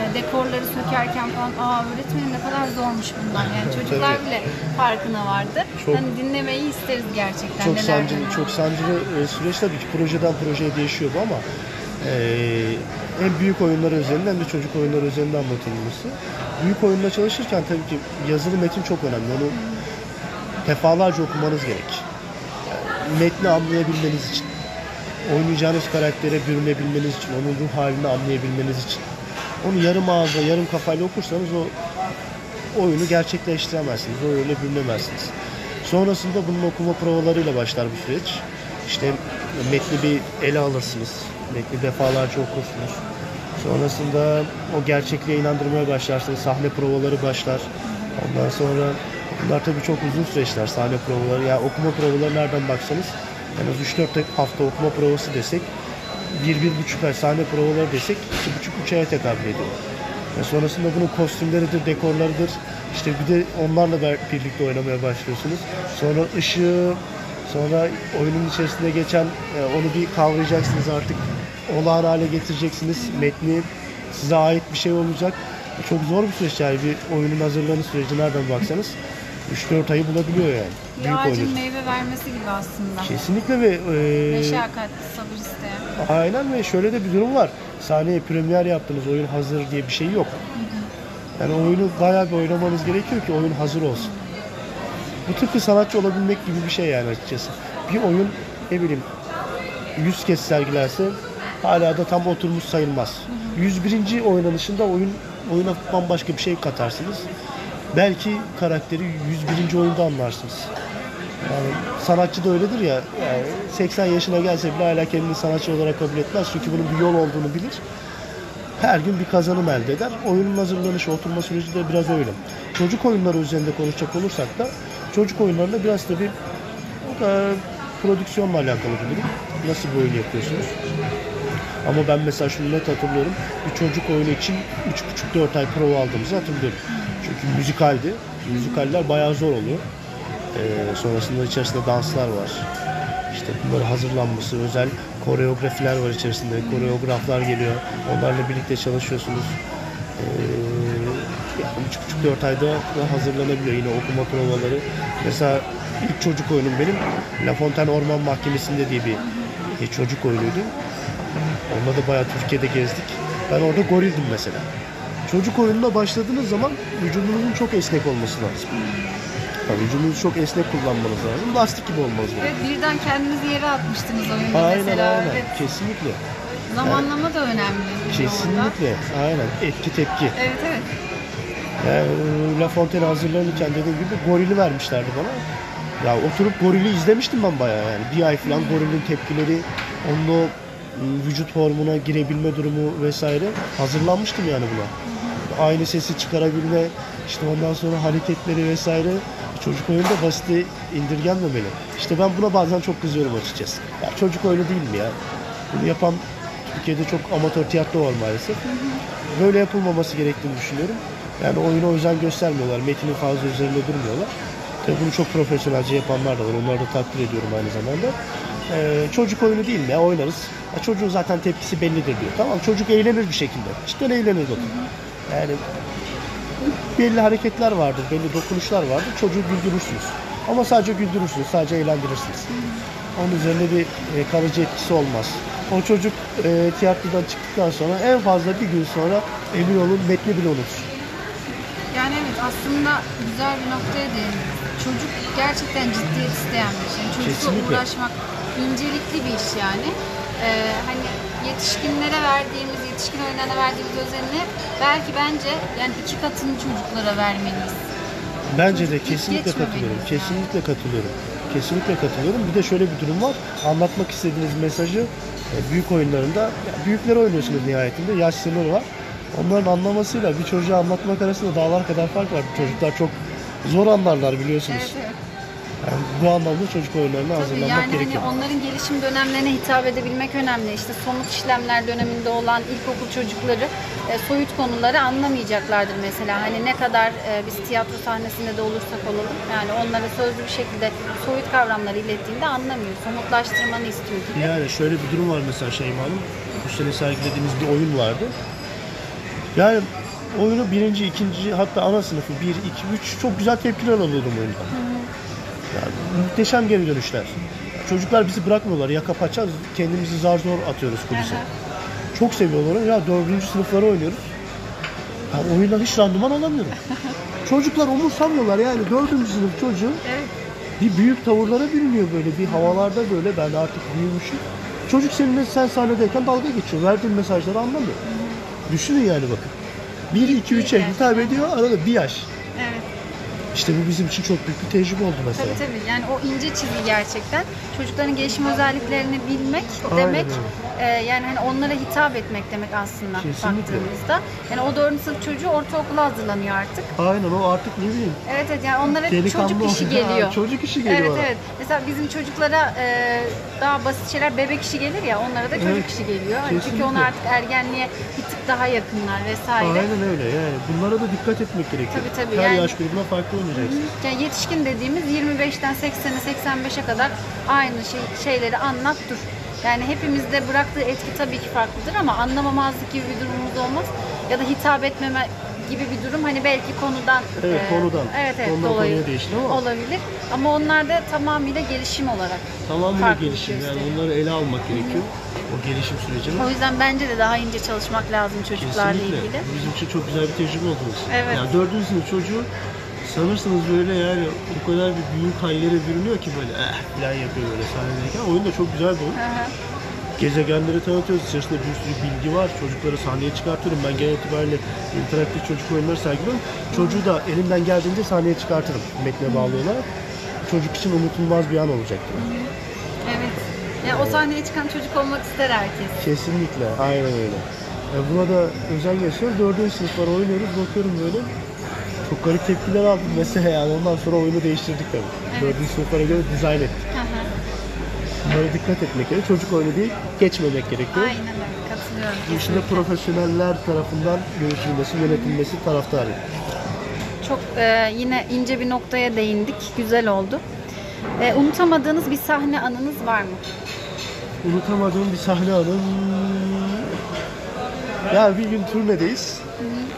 e, dekorları sökerken falan aa öğretmenim ne kadar zormuş bunlar. Yani çocuklar Tabii. bile farkına vardır. Çok- hani dinlemeyi isteriz gerçekten. Çok neler sancılı, dönüyor. çok sancılı e, süreç tabii ki projeden projeye değişiyor bu ama e, hem büyük oyunlar üzerinde hem de çocuk oyunları üzerinde anlatılması. Büyük oyunda çalışırken tabii ki yazılı metin çok önemli. Onu defalarca okumanız gerek. Yani metni anlayabilmeniz için, oynayacağınız karaktere bürünebilmeniz için, onun ruh halini anlayabilmeniz için. Onu yarım ağızla, yarım kafayla okursanız o oyunu gerçekleştiremezsiniz. O öyle bürünemezsiniz. Sonrasında bunun okuma provalarıyla başlar bu süreç. İşte metni bir ele alırsınız. Metni defalarca okursunuz. Sonrasında o gerçekliğe inandırmaya başlarsınız. Sahne provaları başlar. Ondan sonra bunlar tabii çok uzun süreçler sahne provaları. Ya okuma provaları nereden baksanız en az 3-4 hafta okuma provası desek bir, bir buçuk ay sahne provaları desek iki buçuk üç aya tekabül ediyor. Ve sonrasında bunun kostümleridir, dekorlarıdır. İşte bir de onlarla da birlikte oynamaya başlıyorsunuz. Sonra ışığı, sonra oyunun içerisinde geçen e, onu bir kavrayacaksınız artık. Olağan hale getireceksiniz. Metni size ait bir şey olacak. Çok zor bir süreç yani bir oyunun hazırlanış süreci nereden baksanız 3-4 ayı bulabiliyor yani. Bir Büyük ağacın oyun. meyve vermesi gibi aslında. Kesinlikle ve e, Meşakkat, sabır isteyen. Aynen ve şöyle de bir durum var. Sahneye premier yaptınız, oyun hazır diye bir şey yok. Yani oyunu bayağı bir oynamanız gerekiyor ki oyun hazır olsun. Bu tıpkı sanatçı olabilmek gibi bir şey yani açıkçası. Bir oyun ne bileyim 100 kez sergilerse hala da tam oturmuş sayılmaz. 101. oynanışında oyun oyuna bambaşka bir şey katarsınız. Belki karakteri 101. oyunda anlarsınız. Yani sanatçı da öyledir ya. Yani 80 yaşına gelse bile hala kendini sanatçı olarak kabul etmez. Çünkü bunun bir yol olduğunu bilir. Her gün bir kazanım elde eder. Oyunun hazırlanışı, oturma süreci de biraz öyle. Çocuk oyunları üzerinde konuşacak olursak da çocuk oyunlarında biraz tabii o da prodüksiyonla alakalı bir durum. Nasıl bir oyun yapıyorsunuz? Ama ben mesela şunu net hatırlıyorum. Bir çocuk oyunu için 3,5-4 ay prova aldığımızı hatırlıyorum. Çünkü müzikaldi. Müzikaller bayağı zor oluyor. Ee, sonrasında içerisinde danslar var. İşte bunların hazırlanması, özel koreografiler var içerisinde. Koreograflar geliyor. Onlarla birlikte çalışıyorsunuz. Ee, yani üç buçuk dört ayda da hazırlanabiliyor yine okuma provaları. Mesela ilk çocuk oyunum benim La Fontaine Orman Mahkemesi'nde diye bir çocuk oyunuydu. Onunla da bayağı Türkiye'de gezdik. Ben orada gorildim mesela. Çocuk oyununa başladığınız zaman vücudunuzun çok esnek olması lazım. Yani vücudunuzu çok esnek kullanmanız lazım. Lastik gibi olmanız lazım. Ve birden kendinizi yere atmıştınız oyunda Aynen mesela. aynen. Evet. Kesinlikle. Zamanlama da önemli. bir orada. Kesinlikle. Aynen. Etki tepki. Evet evet. Yani, e, La Fontaine hazırlanırken dediğim gibi gorili vermişlerdi bana. Ya oturup gorili izlemiştim ben bayağı yani. Bir ay falan gorilin tepkileri, onun o vücut formuna girebilme durumu vesaire hazırlanmıştım yani buna. Aynı sesi çıkarabilme, işte ondan sonra hareketleri vesaire çocuk oyunda basite indirgenmemeli. İşte ben buna bazen çok kızıyorum açıkçası. Ya çocuk oyunu değil mi ya? Bunu yapan Türkiye'de çok amatör tiyatro var maalesef. Böyle yapılmaması gerektiğini düşünüyorum. Yani oyuna özen göstermiyorlar. Metinin fazla üzerinde durmuyorlar. Tabii bunu çok profesyonelce yapanlar da var. Onları da takdir ediyorum aynı zamanda. Ee, çocuk oyunu değil mi? Oynarız. Ya çocuğun zaten tepkisi bellidir diyor. Tamam çocuk eğlenir bir şekilde. Cidden eğlenir bakın. Yani belli hareketler vardır, belli dokunuşlar vardır. Çocuğu güldürürsünüz. Ama sadece güldürürsünüz, sadece eğlendirirsiniz. Onun üzerinde bir e, kalıcı etkisi olmaz. O çocuk e, tiyatrodan çıktıktan sonra en fazla bir gün sonra emin olun metni bile unutur. Yani evet aslında güzel bir noktaya değindiniz. Çocuk gerçekten ciddiyet isteyen bir şey. Çocukla Kesinlikle. uğraşmak incelikli bir iş yani. Ee, hani yetişkinlere verdiğimiz, yetişkin oyunlarına verdiğimiz özenini belki bence yani iki katını çocuklara vermeliyiz. Bence de Hiç kesinlikle katılıyorum. yani. Kesinlikle katılıyorum. Kesinlikle katılıyorum. Bir de şöyle bir durum var. anlatmak istediğiniz mesajı e, büyük oyunlarında ya büyükleri oynuyorsunuz nihayetinde. Yaş sınırı var. Onların anlamasıyla bir çocuğa anlatmak arasında dağlar kadar fark var. Çocuklar çok zor anlarlar biliyorsunuz. Evet, evet. Yani bu anlamda çocuk oyunlarına Tabii hazırlanmak yani gerekiyor. hani onların gelişim dönemlerine hitap edebilmek önemli. İşte somut işlemler döneminde olan ilkokul çocukları e, soyut konuları anlamayacaklardır mesela. Hani ne kadar e, biz tiyatro sahnesinde de olursak olalım yani onlara sözlü bir şekilde soyut kavramları ilettiğinde anlamıyor. Somutlaştırmanı istiyor gibi. Yani şöyle bir durum var mesela Şeyma Hanım. Bu sene sergilediğimiz bir oyun vardı. Yani oyunu birinci, ikinci hatta ana sınıfı 1, 2, 3 çok güzel tepkiler alıyordum oyundan. Yani muhteşem geri dönüşler. Çocuklar bizi bırakmıyorlar. Yaka paça kendimizi zar zor atıyoruz kulise. Çok seviyorlar. Ya dördüncü sınıfları oynuyoruz. Yani oyundan hiç randıman alamıyorum. Çocuklar umursamıyorlar yani dördüncü sınıf çocuğu Evet. bir büyük tavırlara bürünüyor böyle bir havalarda böyle ben artık büyümüşüm. Çocuk seninle sen sahnedeyken dalga geçiyor. Verdiğin mesajları anlamıyor. Düşünün yani bakın. 1, 2, 3'e hitap ediyor arada bir yaş. Evet. İşte bu bizim için çok büyük bir tecrübe oldu mesela. Tabii tabii. Yani o ince çizgi gerçekten. Çocukların gelişim özelliklerini bilmek Aynen demek. e, yani hani onlara hitap etmek demek aslında Kesinlikle. baktığımızda. Yani o dördüncü sınıf çocuğu ortaokula hazırlanıyor artık. Aynen o artık ne bileyim. Evet evet yani onlara Delikanlı çocuk işi oluyor. geliyor. Çocuk işi geliyor Evet ona. evet. Mesela bizim çocuklara e, daha basit şeyler bebek işi gelir ya onlara da çocuk Evet. işi geliyor. Hani çünkü Kesinlikle. onlar artık ergenliğe bir tık daha yakınlar vesaire. Aynen öyle yani. Bunlara da dikkat etmek gerekiyor. Tabii, tabii. Her Yani- yaş grubuna farklı oynayacaksın. Yani yetişkin dediğimiz 25'ten 80'e 85'e kadar aynı şey, şeyleri anlat dur. Yani hepimizde bıraktığı etki tabii ki farklıdır ama anlamamazlık gibi bir durumumuz olmaz. Ya da hitap etmeme gibi bir durum hani belki konudan Evet, e, konudan. evet evet Konudan dolayı konuya değişir ama- olabilir. Ama onlar da tamamıyla gelişim olarak Tamamıyla gelişim yani gösteriyor. bunları ele almak gerekiyor. O gelişim sürecini. O yüzden bence de daha ince çalışmak lazım çocuklarla Kesinlikle. ilgili. Bizim için çok güzel bir tecrübe oldu. Evet. Yani dördüncü sınıf çocuğu sanırsınız böyle yani o kadar bir büyük hallere bürünüyor ki böyle eh falan yapıyor böyle sahnedeyken. Oyun da çok güzel bir oyun. Gezegenleri tanıtıyoruz. İçerisinde bir sürü bilgi var. Çocukları sahneye çıkartıyorum. Ben genel itibariyle interaktif çocuk oyunları sergiliyorum. Çocuğu da elimden geldiğince sahneye çıkartırım metne bağlı olarak. Çocuk için unutulmaz bir an olacaktır. Evet. Ya o sahneye çıkan çocuk olmak ister herkes. Kesinlikle. Aynen öyle. Ya buna da özen gösteriyorum. Dördüncü sınıflara oynuyoruz. Bakıyorum böyle. Çok garip tepkiler aldım mesela yani. Ondan sonra oyunu değiştirdik tabii. Evet. Dördüncü sınıflara göre dizayn ettik. Bunlara dikkat etmek gerekiyor. Çocuk oyunu değil, geçmemek gerekiyor. Aynen öyle katılıyorum. Bu işin de profesyoneller tarafından yönetilmesi, yönetilmesi taraftarıyım. Çok e, yine ince bir noktaya değindik. Güzel oldu. E, unutamadığınız bir sahne anınız var mı? Unutamadığım bir sahne anım. Ya bir gün turnedeyiz.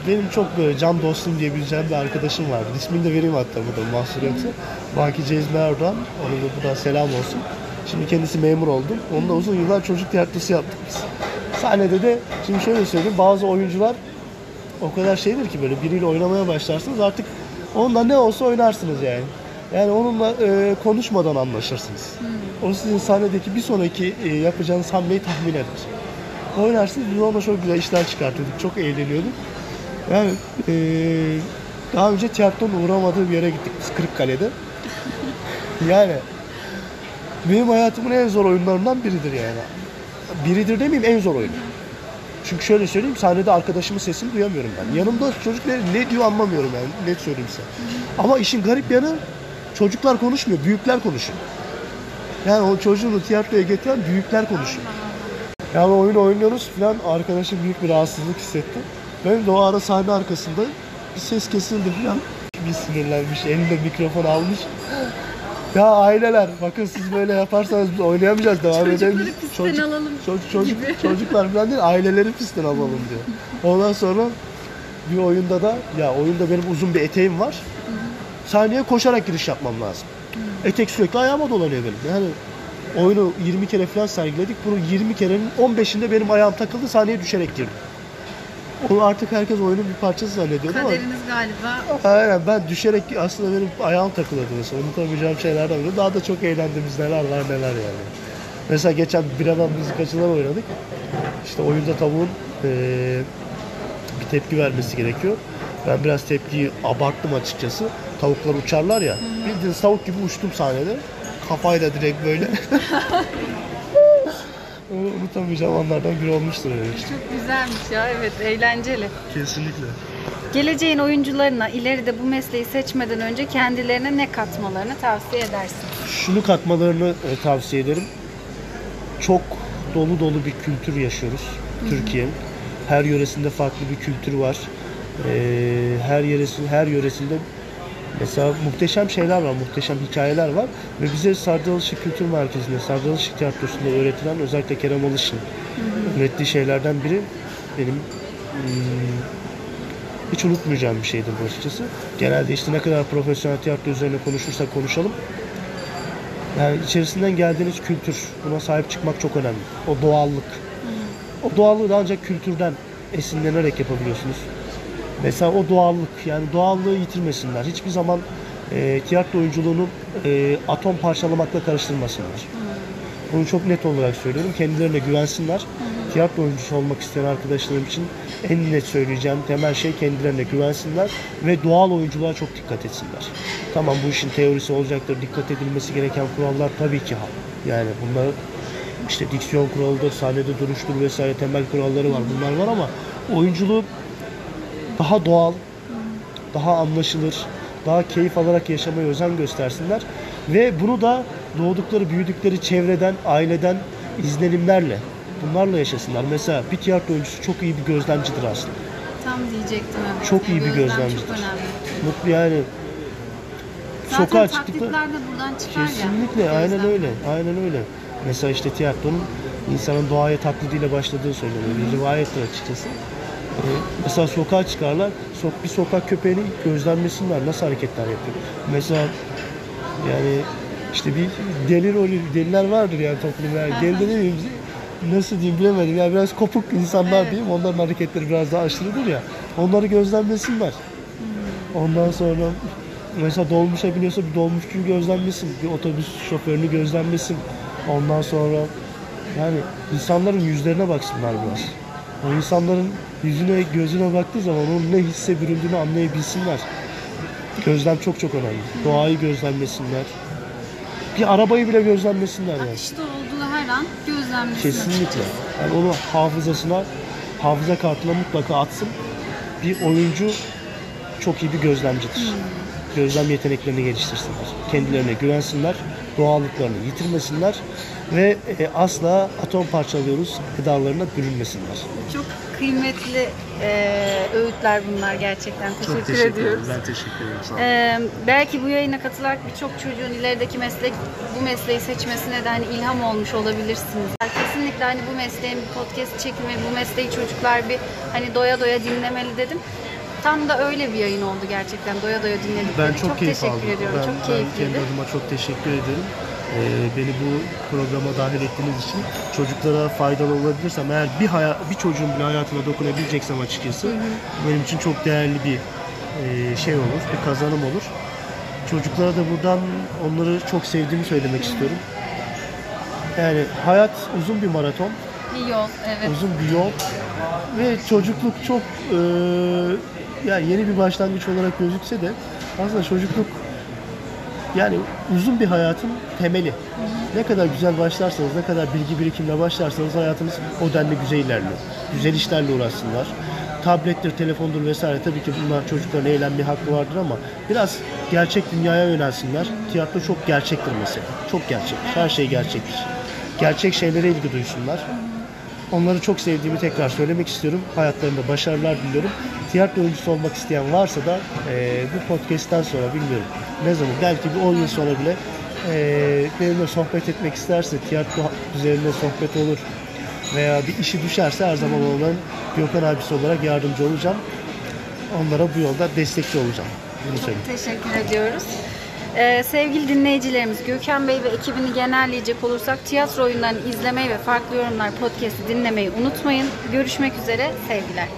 Benim çok böyle can dostum diyebileceğim bir arkadaşım vardı. İsmini de vereyim hatta burada mahsur yoksa. Baki Cezmi Erdoğan. Ona da buradan selam olsun. Şimdi kendisi memur oldu. Onunla uzun yıllar çocuk tiyatrosu yaptık biz. Sahnede de şimdi şöyle söyleyeyim bazı oyuncular o kadar şeydir ki böyle biriyle oynamaya başlarsınız artık onunla ne olsa oynarsınız yani. Yani onunla e, konuşmadan anlaşırsınız. O sizin sahnedeki bir sonraki e, yapacağınız hamleyi tahmin eder. Oynarsınız biz onunla çok güzel işler çıkartıyorduk. Çok eğleniyorduk. Yani e, daha önce tiyatronun uğramadığı bir yere gittik biz Kırıkkale'de. Yani benim hayatımın en zor oyunlarından biridir yani. Biridir demeyeyim en zor oyun. Çünkü şöyle söyleyeyim sahnede arkadaşımın sesini duyamıyorum ben. Yanımda çocuklar ne diyor anlamıyorum yani net söyleyeyim size. Ama işin garip yanı çocuklar konuşmuyor, büyükler konuşuyor. Yani o çocuğunu tiyatroya getiren büyükler konuşuyor. Yani oyun oynuyoruz falan arkadaşım büyük bir rahatsızlık hissetti. Benim de o ara sahne arkasında bir ses kesildi falan. Bir sinirlenmiş, elinde mikrofon almış. Ya aileler bakın siz böyle yaparsanız biz oynayamayacağız devam Çocukları edemeyiz. pistten alalım çocuk, çocuk, gibi. çocuklar falan değil aileleri pistten alalım diyor. Ondan sonra bir oyunda da ya oyunda benim uzun bir eteğim var. Sahneye koşarak giriş yapmam lazım. Etek sürekli ayağıma dolanıyor benim. Yani oyunu 20 kere falan sergiledik. Bunun 20 kerenin 15'inde benim ayağım takıldı sahneye düşerek girdim. Onu artık herkes oyunun bir parçası zannediyordu ama Kaderiniz galiba. Aynen ben düşerek aslında benim ayağım takılıyordu mesela. Unutamayacağım şeylerden biri. Daha da çok eğlendiğimiz neler var neler yani. Mesela geçen Biraman müzikacılar oynadık. İşte oyunda tavuğun eee, bir tepki vermesi gerekiyor. Ben biraz tepkiyi abarttım açıkçası. Tavuklar uçarlar ya. Bildiğiniz tavuk gibi uçtum sahnede. kafayla direkt böyle. Unutamayacağım anlardan biri olmuştur öyle. Çok güzelmiş ya evet eğlenceli. Kesinlikle. Geleceğin oyuncularına ileride bu mesleği seçmeden önce kendilerine ne katmalarını tavsiye edersin? Şunu katmalarını e, tavsiye ederim. Çok dolu dolu bir kültür yaşıyoruz Türkiye'nin. Her yöresinde farklı bir kültür var. Ee, her yöresi, her yöresinde mesela muhteşem şeyler var, muhteşem hikayeler var ve bize Sardalışı Kültür Merkezi'nde, Sardalışı Tiyatrosu'nda öğretilen özellikle Kerem Alış'ın ürettiği şeylerden biri benim hmm, hiç unutmayacağım bir şeydir bu açıkçası. Genelde işte ne kadar profesyonel tiyatro üzerine konuşursak konuşalım. Yani içerisinden geldiğiniz kültür, buna sahip çıkmak çok önemli. O doğallık. O doğallığı da ancak kültürden esinlenerek yapabiliyorsunuz. Mesela o doğallık, yani doğallığı yitirmesinler. Hiçbir zaman e, tiyatro oyunculuğunu e, atom parçalamakla karıştırmasınlar. Bunu çok net olarak söylüyorum. Kendilerine güvensinler. Tiyatro oyuncusu olmak isteyen arkadaşlarım için en net söyleyeceğim temel şey kendilerine güvensinler ve doğal oyunculuğa çok dikkat etsinler. Tamam bu işin teorisi olacaktır. Dikkat edilmesi gereken kurallar tabii ki. Yani bunlar işte diksiyon kuralıdır, sahnede duruştur vesaire temel kuralları var. Bunlar var ama oyunculuğu daha doğal, daha anlaşılır, daha keyif alarak yaşamaya özen göstersinler. Ve bunu da doğdukları, büyüdükleri çevreden, aileden izlenimlerle, bunlarla yaşasınlar. Mesela bir tiyatro oyuncusu çok iyi bir gözlemcidir aslında. Tam diyecektim evet. Çok iyi bir Gözlem gözlemcidir. Çok önemli. Mutlu yani Zaten sokağa de buradan çıkar ya. Kesinlikle aynen Gözlem. öyle. Aynen öyle. Mesela işte tiyatronun insanın doğaya taklidiyle başladığı söyleniyor. Bir rivayettir açıkçası. Ee, mesela sokağa çıkarlar. Sok, bir sokak köpeğini gözlemlesinler. Nasıl hareketler yapıyor. Mesela yani işte bir deli rolü, deliler vardır yani toplumda. Yani deli de demeyeyim, nasıl diyeyim bilemedim. Yani biraz kopuk insanlar Evet. diyeyim. Onların hareketleri biraz daha aşırıdır ya. Onları gözlemlesinler. Ondan sonra mesela dolmuşa biniyorsa bir dolmuşçuyu gözlemlesin, bir otobüs şoförünü gözlemlesin. Ondan sonra yani insanların yüzlerine baksınlar biraz. O insanların yüzüne, gözüne baktığı zaman onun ne hisse büründüğünü anlayabilsinler. Gözlem çok çok önemli. Doğayı gözlemlesinler. Bir arabayı bile gözlemlesinler yani. Akışta olduğu her an gözlemlesin. Kesinlikle. Yani onu hafızasına, hafıza kartına mutlaka atsın. Bir oyuncu çok iyi bir gözlemcidir. Gözlem yeteneklerini geliştirsinler. Kendilerine güvensinler, doğallıklarını yitirmesinler ve e, asla atom parçalıyoruz gıdalarına bürünmesinler. Çok kıymetli e, öğütler bunlar gerçekten. Teşekkür, ediyoruz. Ben teşekkür ederim. Sağ olun. Ee, belki bu yayına katılarak birçok çocuğun ilerideki meslek bu mesleği seçmesine de hani ilham olmuş olabilirsiniz. Kesinlikle hani bu mesleğin bir podcast çekimi, bu mesleği çocuklar bir hani doya doya dinlemeli dedim. Tam da öyle bir yayın oldu gerçekten. Doya doya dinledik. Ben çok, keyif teşekkür aldım. ediyorum. Ben, çok ben keyifliydi. kendi adıma çok teşekkür ederim. Ee, beni bu programa dahil ettiğiniz için çocuklara faydalı olabilirsem eğer bir haya, bir çocuğun bile hayatına dokunabileceksem açıkçası benim için çok değerli bir e, şey olur, bir kazanım olur. Çocuklara da buradan onları çok sevdiğimi söylemek istiyorum. Yani hayat uzun bir maraton, Bir yol, evet. uzun bir yol ve çocukluk çok e, yani yeni bir başlangıç olarak gözükse de aslında çocukluk yani uzun bir hayatın temeli. Ne kadar güzel başlarsanız, ne kadar bilgi birikimle başlarsanız hayatınız o denli güzel ilerliyor. Güzel işlerle uğraşsınlar. Tablettir, telefondur vesaire tabii ki bunlar çocukların eğlenme hakkı vardır ama biraz gerçek dünyaya yönelsinler. Tiyatro çok gerçektir mesela. Çok gerçek. Her şey gerçektir. Gerçek şeylere ilgi duysunlar. Onları çok sevdiğimi tekrar söylemek istiyorum. Hayatlarında başarılar diliyorum. Tiyatro oyuncusu olmak isteyen varsa da e, bu podcast'ten sonra bilmiyorum ne zaman belki bir 10 yıl sonra bile e, benimle sohbet etmek isterse tiyatro üzerinde sohbet olur veya bir işi düşerse her zaman onların Gökhan abisi olarak yardımcı olacağım. Onlara bu yolda destekçi olacağım. Bunu söyleyeyim. Teşekkür ediyoruz. Ee, sevgili dinleyicilerimiz Gökhan Bey ve ekibini genelleyecek olursak tiyatro oyunlarını izlemeyi ve farklı yorumlar podcast'i dinlemeyi unutmayın. Görüşmek üzere sevgiler.